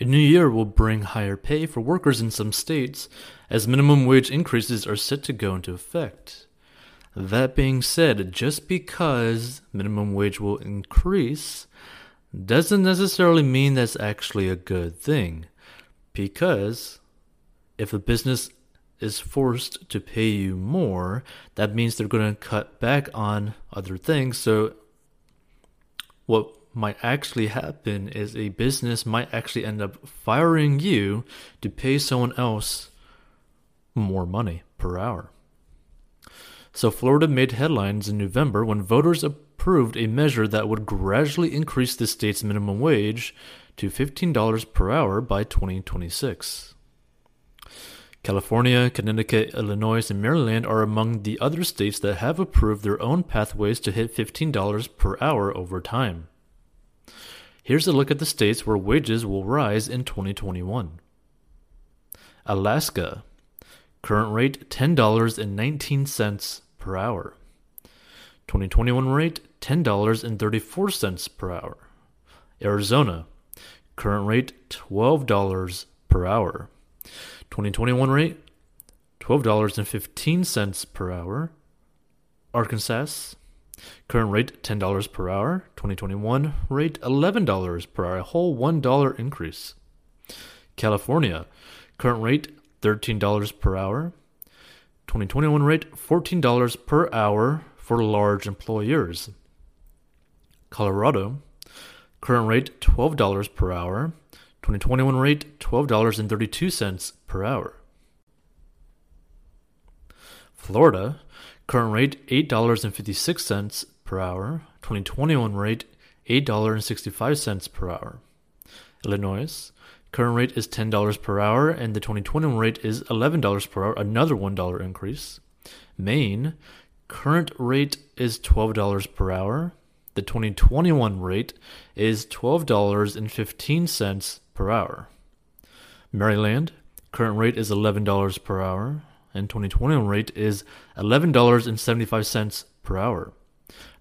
A new year will bring higher pay for workers in some states, as minimum wage increases are set to go into effect. That being said, just because minimum wage will increase doesn't necessarily mean that's actually a good thing. Because if a business is forced to pay you more, that means they're going to cut back on other things. So, what might actually happen is a business might actually end up firing you to pay someone else more money per hour. So, Florida made headlines in November when voters approved a measure that would gradually increase the state's minimum wage to $15 per hour by 2026. California, Connecticut, Illinois, and Maryland are among the other states that have approved their own pathways to hit $15 per hour over time. Here's a look at the states where wages will rise in 2021 Alaska, current rate $10.19 per hour. 2021 rate $10.34 per hour. Arizona, current rate $12 per hour. 2021 rate $12.15 per hour. Arkansas, current rate $10 per hour. 2021 rate $11 per hour, a whole $1 increase. California, current rate $13 per hour. 2021 rate $14 per hour for large employers. Colorado, current rate $12 per hour. 2021 rate $12.32 per hour. Florida, current rate $8.56 per hour. 2021 rate $8.65 per hour. Illinois, Current rate is $10 per hour, and the 2021 rate is $11 per hour, another $1 increase. Maine, current rate is $12 per hour. The 2021 rate is $12.15 per hour. Maryland, current rate is $11 per hour, and 2021 rate is $11.75 per hour.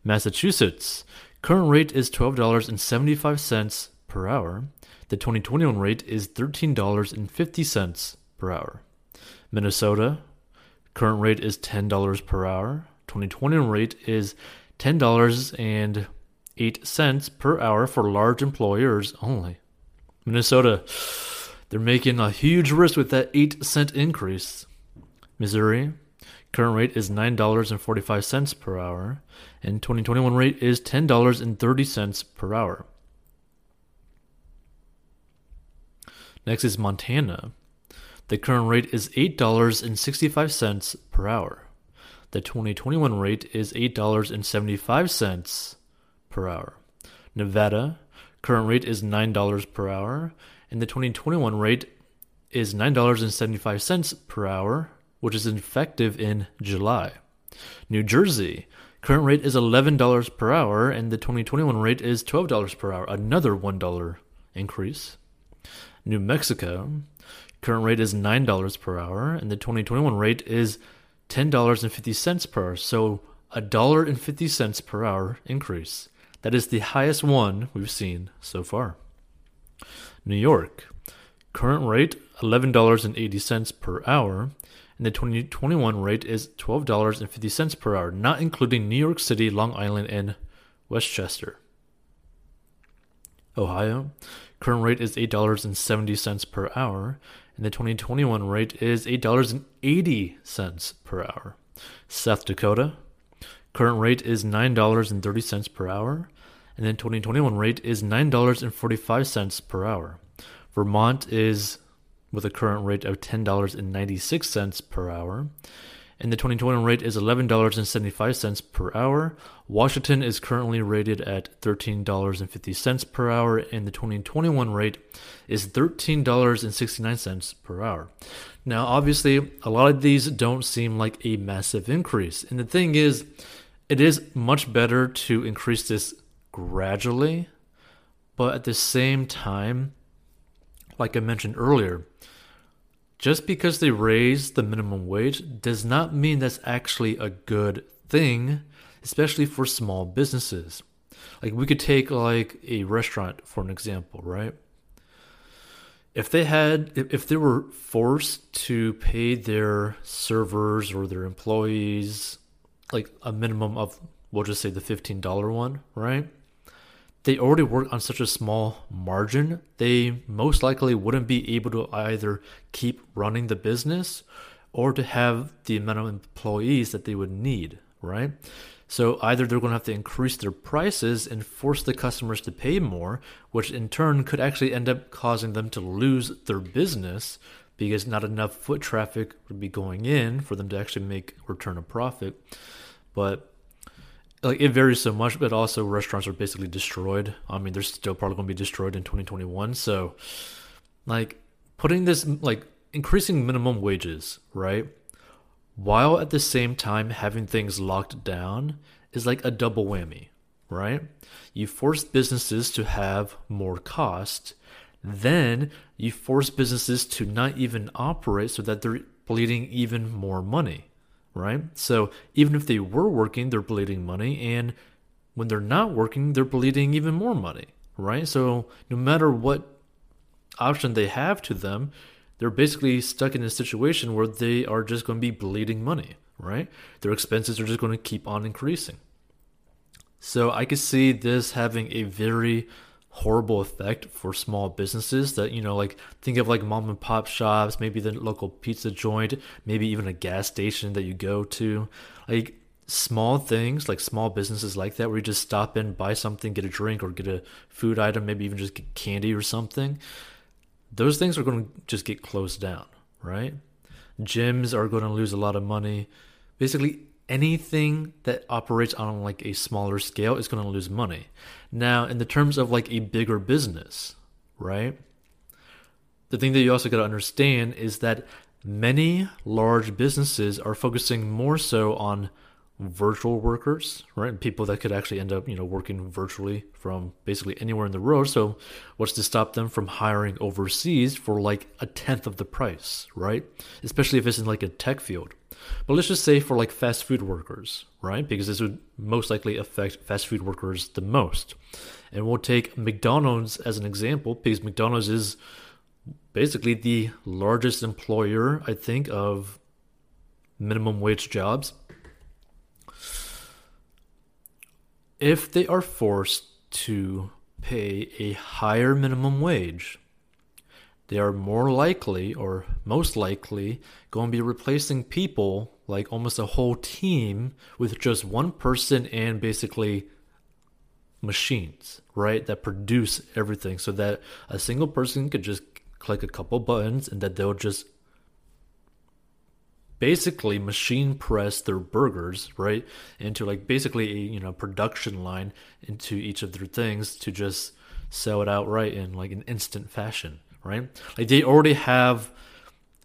Massachusetts, current rate is $12.75 per hour. The 2021 rate is $13.50 per hour. Minnesota, current rate is $10 per hour. 2021 rate is $10.08 per hour for large employers only. Minnesota, they're making a huge risk with that 8 cent increase. Missouri, current rate is $9.45 per hour, and 2021 rate is $10.30 per hour. Next is Montana. The current rate is $8.65 per hour. The 2021 rate is $8.75 per hour. Nevada, current rate is $9 per hour, and the 2021 rate is $9.75 per hour, which is effective in July. New Jersey, current rate is $11 per hour, and the 2021 rate is $12 per hour, another $1 increase. New Mexico, current rate is $9 per hour, and the 2021 rate is $10.50 per hour. So a dollar and 50 cents per hour increase. That is the highest one we've seen so far. New York, current rate $11.80 per hour, and the 2021 rate is $12.50 per hour, not including New York City, Long Island, and Westchester. Ohio, Current rate is $8.70 per hour, and the 2021 rate is $8.80 per hour. South Dakota, current rate is $9.30 per hour, and the 2021 rate is $9.45 per hour. Vermont is with a current rate of $10.96 per hour, and the 2021 rate is $11.75 per hour. Washington is currently rated at $13.50 per hour, and the 2021 rate is $13.69 per hour. Now, obviously, a lot of these don't seem like a massive increase. And the thing is, it is much better to increase this gradually, but at the same time, like I mentioned earlier, just because they raise the minimum wage does not mean that's actually a good thing, especially for small businesses. Like we could take like a restaurant for an example, right? if they had if they were forced to pay their servers or their employees like a minimum of we'll just say the $15 one right they already work on such a small margin they most likely wouldn't be able to either keep running the business or to have the amount of employees that they would need right so either they're going to have to increase their prices and force the customers to pay more, which in turn could actually end up causing them to lose their business because not enough foot traffic would be going in for them to actually make return a profit. But like it varies so much, but also restaurants are basically destroyed. I mean, they're still probably going to be destroyed in 2021. So, like putting this like increasing minimum wages, right? while at the same time having things locked down is like a double whammy, right? You force businesses to have more cost, then you force businesses to not even operate so that they're bleeding even more money, right? So even if they were working, they're bleeding money, and when they're not working, they're bleeding even more money, right? So no matter what option they have to them, they're basically stuck in a situation where they are just going to be bleeding money, right? Their expenses are just going to keep on increasing. So I could see this having a very horrible effect for small businesses that, you know, like think of like mom and pop shops, maybe the local pizza joint, maybe even a gas station that you go to. Like small things, like small businesses like that, where you just stop in, buy something, get a drink, or get a food item, maybe even just get candy or something those things are going to just get closed down, right? Gyms are going to lose a lot of money. Basically, anything that operates on like a smaller scale is going to lose money. Now, in the terms of like a bigger business, right? The thing that you also got to understand is that many large businesses are focusing more so on virtual workers, right? People that could actually end up, you know, working virtually from basically anywhere in the world. So, what's to stop them from hiring overseas for like a tenth of the price, right? Especially if it's in like a tech field. But let's just say for like fast food workers, right? Because this would most likely affect fast food workers the most. And we'll take McDonald's as an example because McDonald's is basically the largest employer, I think, of minimum wage jobs if they are forced to pay a higher minimum wage, they are more likely or most likely going to be replacing people like almost a whole team with just one person and basically machines, right? That produce everything so that a single person could just click a couple buttons and that they'll just basically machine press their burgers right into like basically a you know production line into each of their things to just sell it outright in like an instant fashion right like they already have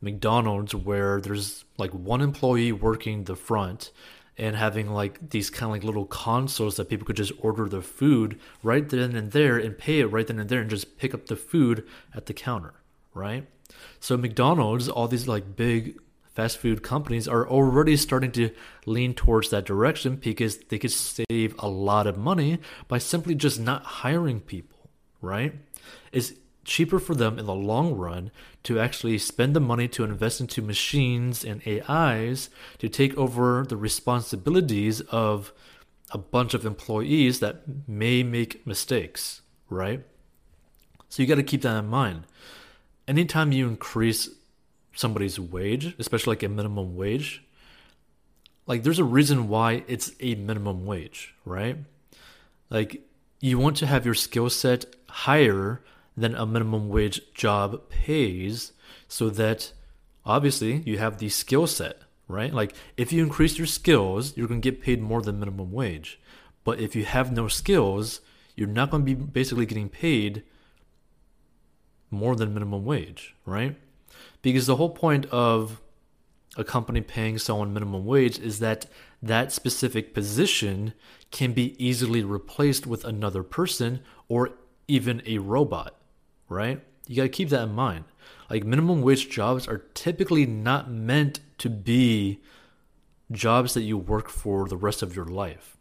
mcdonald's where there's like one employee working the front and having like these kind of like little consoles that people could just order the food right then and there and pay it right then and there and just pick up the food at the counter right so mcdonald's all these like big fast food companies are already starting to lean towards that direction because they could save a lot of money by simply just not hiring people, right? It's cheaper for them in the long run to actually spend the money to invest into machines and AIs to take over the responsibilities of a bunch of employees that may make mistakes, right? So you got to keep that in mind. Anytime you increase somebody's wage, especially like a minimum wage, like there's a reason why it's a minimum wage, right? Like you want to have your skill set higher than a minimum wage job pays so that obviously you have the skill set, right? Like if you increase your skills, you're going to get paid more than minimum wage. But if you have no skills, you're not going to be basically getting paid more than minimum wage, right? because the whole point of a company paying someone minimum wage is that that specific position can be easily replaced with another person or even a robot, right? You got to keep that in mind. Like minimum wage jobs are typically not meant to be jobs that you work for the rest of your life.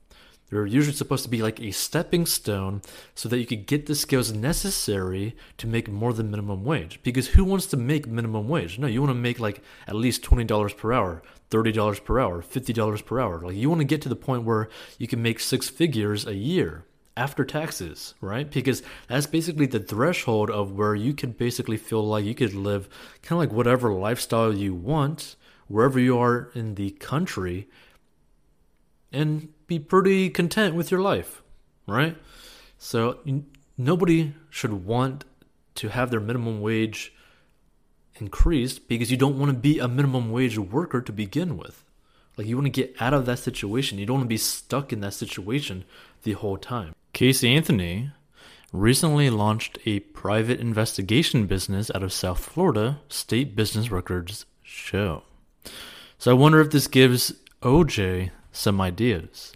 They're usually supposed to be like a stepping stone so that you could get the skills necessary to make more than minimum wage. Because who wants to make minimum wage? No, you want to make like at least $20 per hour, $30 per hour, $50 per hour. Like you want to get to the point where you can make six figures a year after taxes, right? Because that's basically the threshold of where you can basically feel like you could live kind of like whatever lifestyle you want wherever you are in the country and be pretty content with your life, right? So nobody should want to have their minimum wage increased because you don't want to be a minimum wage worker to begin with. Like you want to get out of that situation. You don't want to be stuck in that situation the whole time. Casey Anthony recently launched a private investigation business out of South Florida, State Business Records show. So I wonder if this gives OJ some ideas.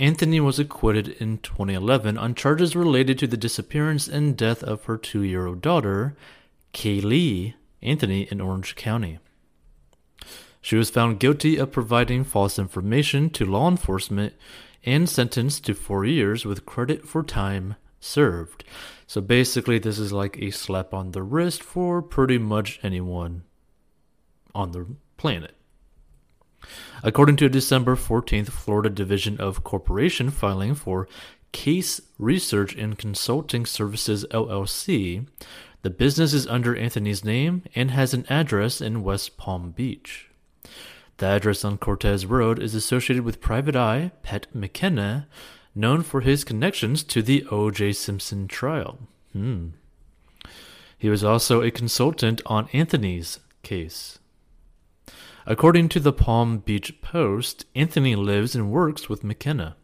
Anthony was acquitted in 2011 on charges related to the disappearance and death of her two year old daughter, Caylee Anthony, in Orange County. She was found guilty of providing false information to law enforcement and sentenced to four years with credit for time served. So basically, this is like a slap on the wrist for pretty much anyone on the planet. According to a December 14th Florida Division of Corporation filing for Case Research and Consulting Services LLC, the business is under Anthony's name and has an address in West Palm Beach. The address on Cortez Road is associated with Private Eye Pat McKenna, known for his connections to the O.J. Simpson trial. Hmm. He was also a consultant on Anthony's case. According to the Palm Beach Post, Anthony lives and works with McKenna.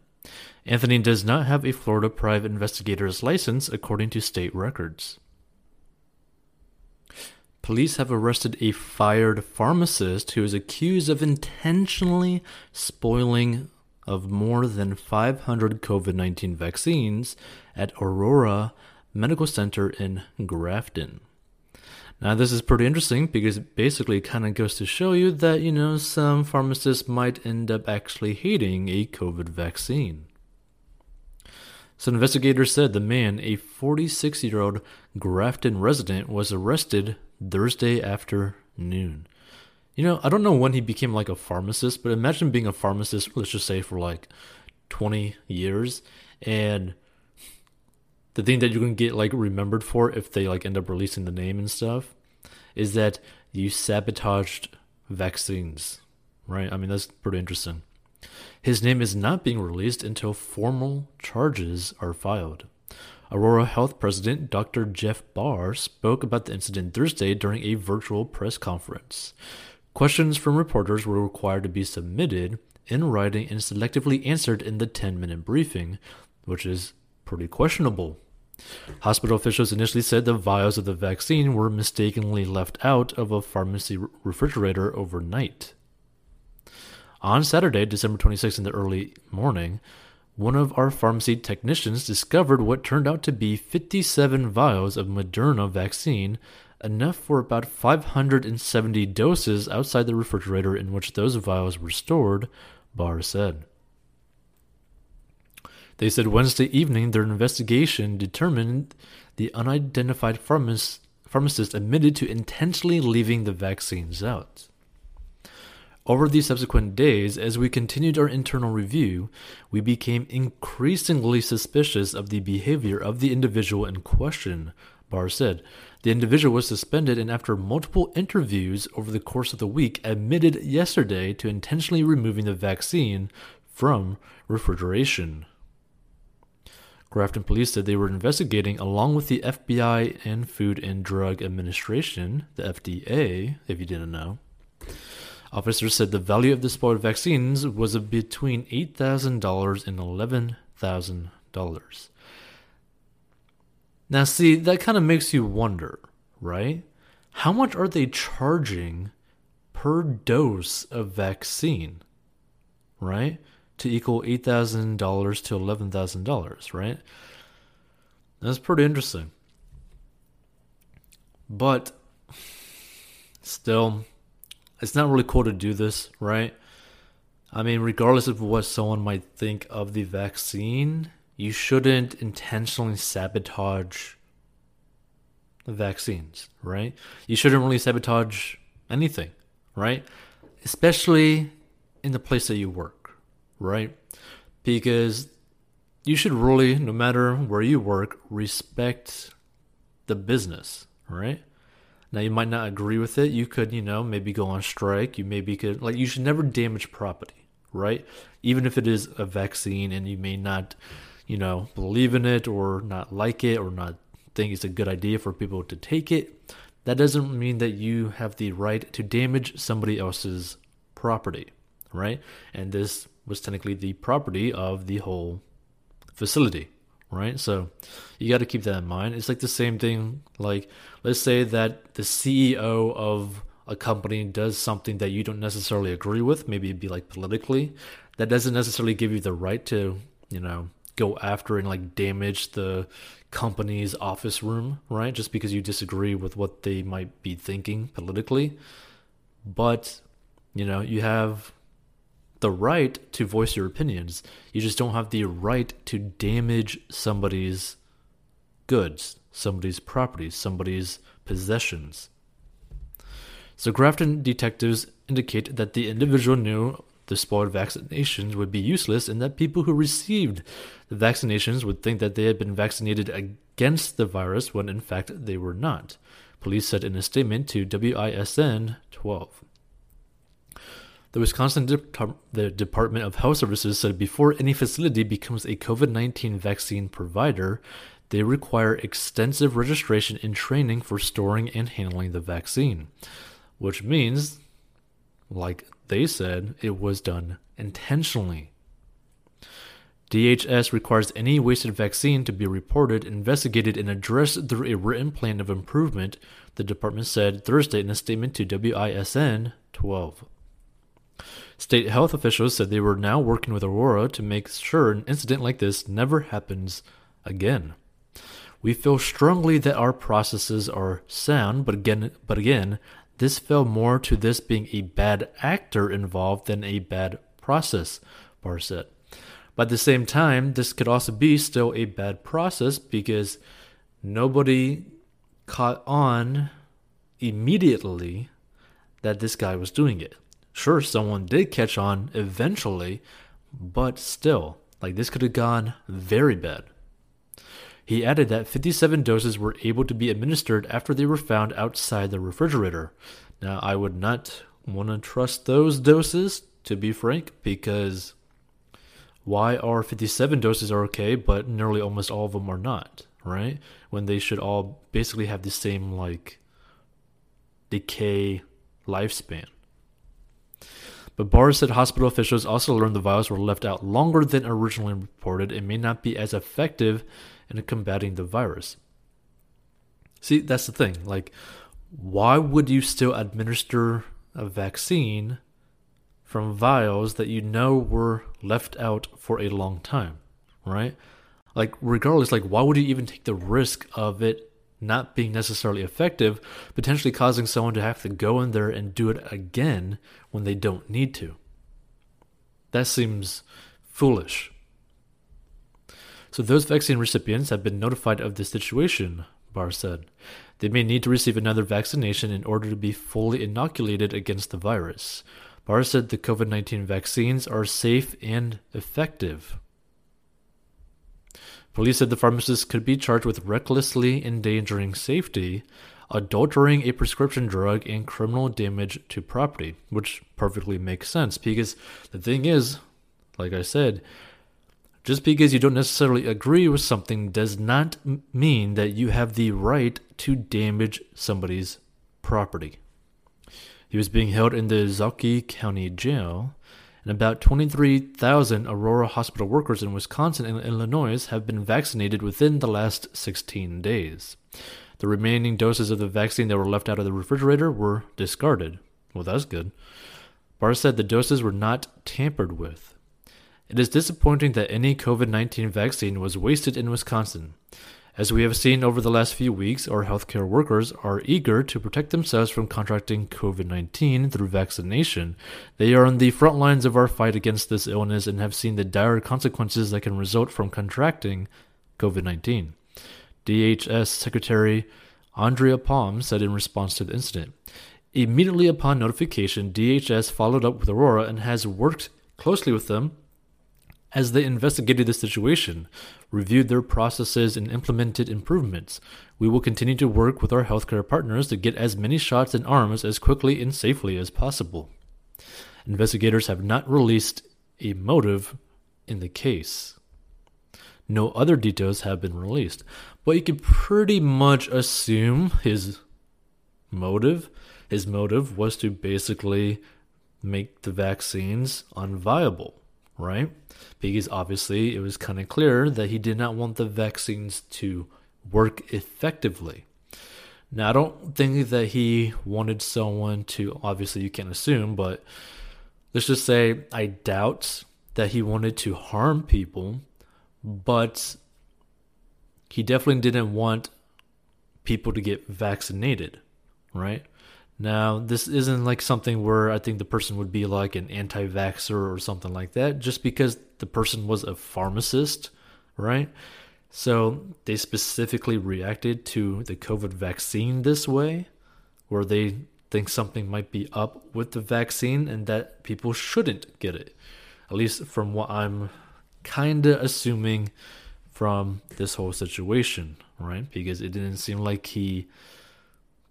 Anthony does not have a Florida private investigator's license according to state records. Police have arrested a fired pharmacist who is accused of intentionally spoiling of more than 500 COVID 19 vaccines at Aurora Medical Center in Grafton. Now, this is pretty interesting because it basically kind of goes to show you that, you know, some pharmacists might end up actually hating a COVID vaccine. So, investigators said the man, a 46 year old Grafton resident, was arrested Thursday afternoon. You know, I don't know when he became like a pharmacist, but imagine being a pharmacist, let's just say for like 20 years, and the thing that you're going to get like remembered for if they like end up releasing the name and stuff is that you sabotaged vaccines, right? I mean, that's pretty interesting. His name is not being released until formal charges are filed. Aurora Health President Dr. Jeff Bahr spoke about the incident Thursday during a virtual press conference. Questions from reporters were required to be submitted in writing and selectively answered in the 10 minute briefing, which is pretty questionable. Hospital officials initially said the vials of the vaccine were mistakenly left out of a pharmacy refrigerator overnight. On Saturday, December 26th in the early morning, one of our pharmacy technicians discovered what turned out to be 57 vials of Moderna vaccine, enough for about 570 doses outside the refrigerator in which those vials were stored, Bahr said. They said Wednesday evening their investigation determined the unidentified pharmacist admitted to intentionally leaving the vaccines out. Over the subsequent days, as we continued our internal review, we became increasingly suspicious of the behavior of the individual in question, Bahr said. The individual was suspended and, after multiple interviews over the course of the week, admitted yesterday to intentionally removing the vaccine from refrigeration. Grafton police said they were investigating, along with the FBI and Food and Drug Administration, the FDA, if you didn't know Officers said the value of the spoiled vaccines was between $8,000 and $11,000. Now, see, that kind of makes you wonder, right? How much are they charging per dose of vaccine, right? To equal $8,000 to $11,000, right? That's pretty interesting. But still, it's not really cool to do this, right? I mean, regardless of what someone might think of the vaccine, you shouldn't intentionally sabotage the vaccines, right? You shouldn't really sabotage anything, right? Especially in the place that you work, right? Because you should really, no matter where you work, respect the business, right? Now you might not agree with it. You could, you know, maybe go on strike. You maybe could like you should never damage property, right? Even if it is a vaccine and you may not, you know, believe in it or not like it or not think it's a good idea for people to take it, that doesn't mean that you have the right to damage somebody else's property, right? And this was technically the property of the whole facility, right? So you got to keep that in mind. It's like the same thing. Like, let's say that the CEO of a company does something that you don't necessarily agree with, maybe it'd be like politically, that doesn't necessarily give you the right to, you know, go after and like damage the company's office room, right? Just because you disagree with what they might be thinking politically. But, you know, you have the right to voice your opinions. You just don't have the right to damage somebody's goods, somebody's property, somebody's possessions. So, Grafton detectives indicate that the individual knew the spoiled vaccinations would be useless and that people who received the vaccinations would think that they had been vaccinated against the virus when in fact they were not. Police said in a statement to WISN 12. The Wisconsin the Department of Health Services said before any facility becomes a COVID 19 vaccine provider, they require extensive registration and training for storing and handling the vaccine, which means, like they said it was done intentionally. DHS requires any wasted vaccine to be reported, investigated, and addressed through a written plan of improvement, the department said Thursday in a statement to WISN 12. State health officials said they were now working with Aurora to make sure an incident like this never happens again. We feel strongly that our processes are sound, but again, but again, this fell more to this being a bad actor involved than a bad process, Bahr said. But at the same time, this could also be still a bad process because nobody caught on immediately that this guy was doing it. Sure, someone did catch on eventually, but still, like this could have gone very bad. He added that 57 doses were able to be administered after they were found outside the refrigerator. Now, I would not want to trust those doses, to be frank, because why are 57 doses are okay, but nearly almost all of them are not, right? When they should all basically have the same, like, decay lifespan. But Bahr said hospital officials also learned the vials were left out longer than originally reported and may not be as effective in combating the virus. See, that's the thing. Like, why would you still administer a vaccine from vials that you know were left out for a long time, right? Like, regardless, like, why would you even take the risk of it not being necessarily effective, potentially causing someone to have to go in there and do it again when they don't need to? That seems foolish. So those vaccine recipients have been notified of the situation, Bahr said. They may need to receive another vaccination in order to be fully inoculated against the virus. Bahr said the COVID 19 vaccines are safe and effective. Police said the pharmacist could be charged with recklessly endangering safety, adulterating a prescription drug, and criminal damage to property, which perfectly makes sense because the thing is, like I said, just because you don't necessarily agree with something does not mean that you have the right to damage somebody's property. He was being held in the Ozaukee County Jail, and about 23,000 Aurora hospital workers in Wisconsin and Illinois have been vaccinated within the last 16 days. The remaining doses of the vaccine that were left out of the refrigerator were discarded. Well, that's good. Bahr said the doses were not tampered with. It is disappointing that any COVID 19 vaccine was wasted in Wisconsin. As we have seen over the last few weeks, our healthcare workers are eager to protect themselves from contracting COVID 19 through vaccination. They are on the front lines of our fight against this illness and have seen the dire consequences that can result from contracting COVID 19. DHS Secretary Andrea Palm said in response to the incident. Immediately upon notification, DHS followed up with Aurora and has worked closely with them as they investigated the situation, reviewed their processes, and implemented improvements. We will continue to work with our healthcare partners to get as many shots in arms as quickly and safely as possible. Investigators have not released a motive in the case. No other details have been released, but you can pretty much assume his motive. His motive was to basically make the vaccines unviable, right? Because obviously it was kind of clear that he did not want the vaccines to work effectively. Now, I don't think that he wanted someone to, obviously, you can't assume, but let's just say I doubt that he wanted to harm people but he definitely didn't want people to get vaccinated, right? Now, this isn't like something where I think the person would be like an anti vaxxer or something like that, just because the person was a pharmacist, right? So they specifically reacted to the COVID vaccine this way, where they think something might be up with the vaccine and that people shouldn't get it. At least from what I'm kind of assuming from this whole situation, right? Because it didn't seem like he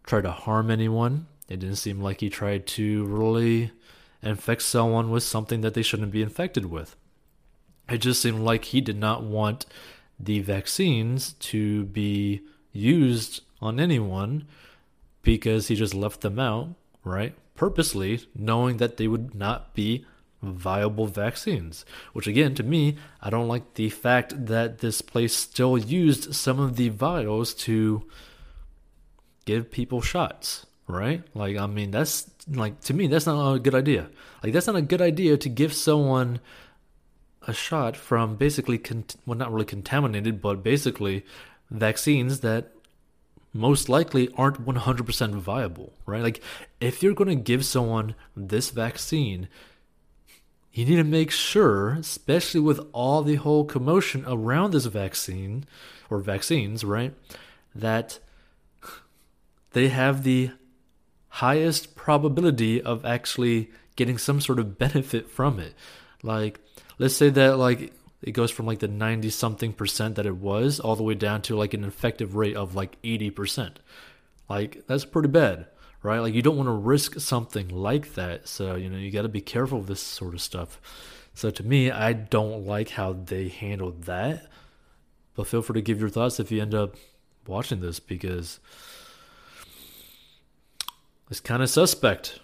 tried to harm anyone. It didn't seem like he tried to really infect someone with something that they shouldn't be infected with. It just seemed like he did not want the vaccines to be used on anyone because he just left them out, right? Purposely, knowing that they would not be viable vaccines. Which, again, to me, I don't like the fact that this place still used some of the vials to give people shots, right? Like, I mean, that's like, to me, that's not a good idea. Like, that's not a good idea to give someone a shot from basically, con- well, not really contaminated, but basically vaccines that most likely aren't 100% viable, right? Like, if you're going to give someone this vaccine, you need to make sure, especially with all the whole commotion around this vaccine or vaccines, right, that they have the highest probability of actually getting some sort of benefit from it. Like, let's say that like it goes from like the 90 something percent that it was all the way down to like an effective rate of like 80%. Like, that's pretty bad right? Like you don't want to risk something like that. So, you know, you got to be careful of this sort of stuff. So to me, I don't like how they handled that. But feel free to give your thoughts if you end up watching this because it's kind of suspect,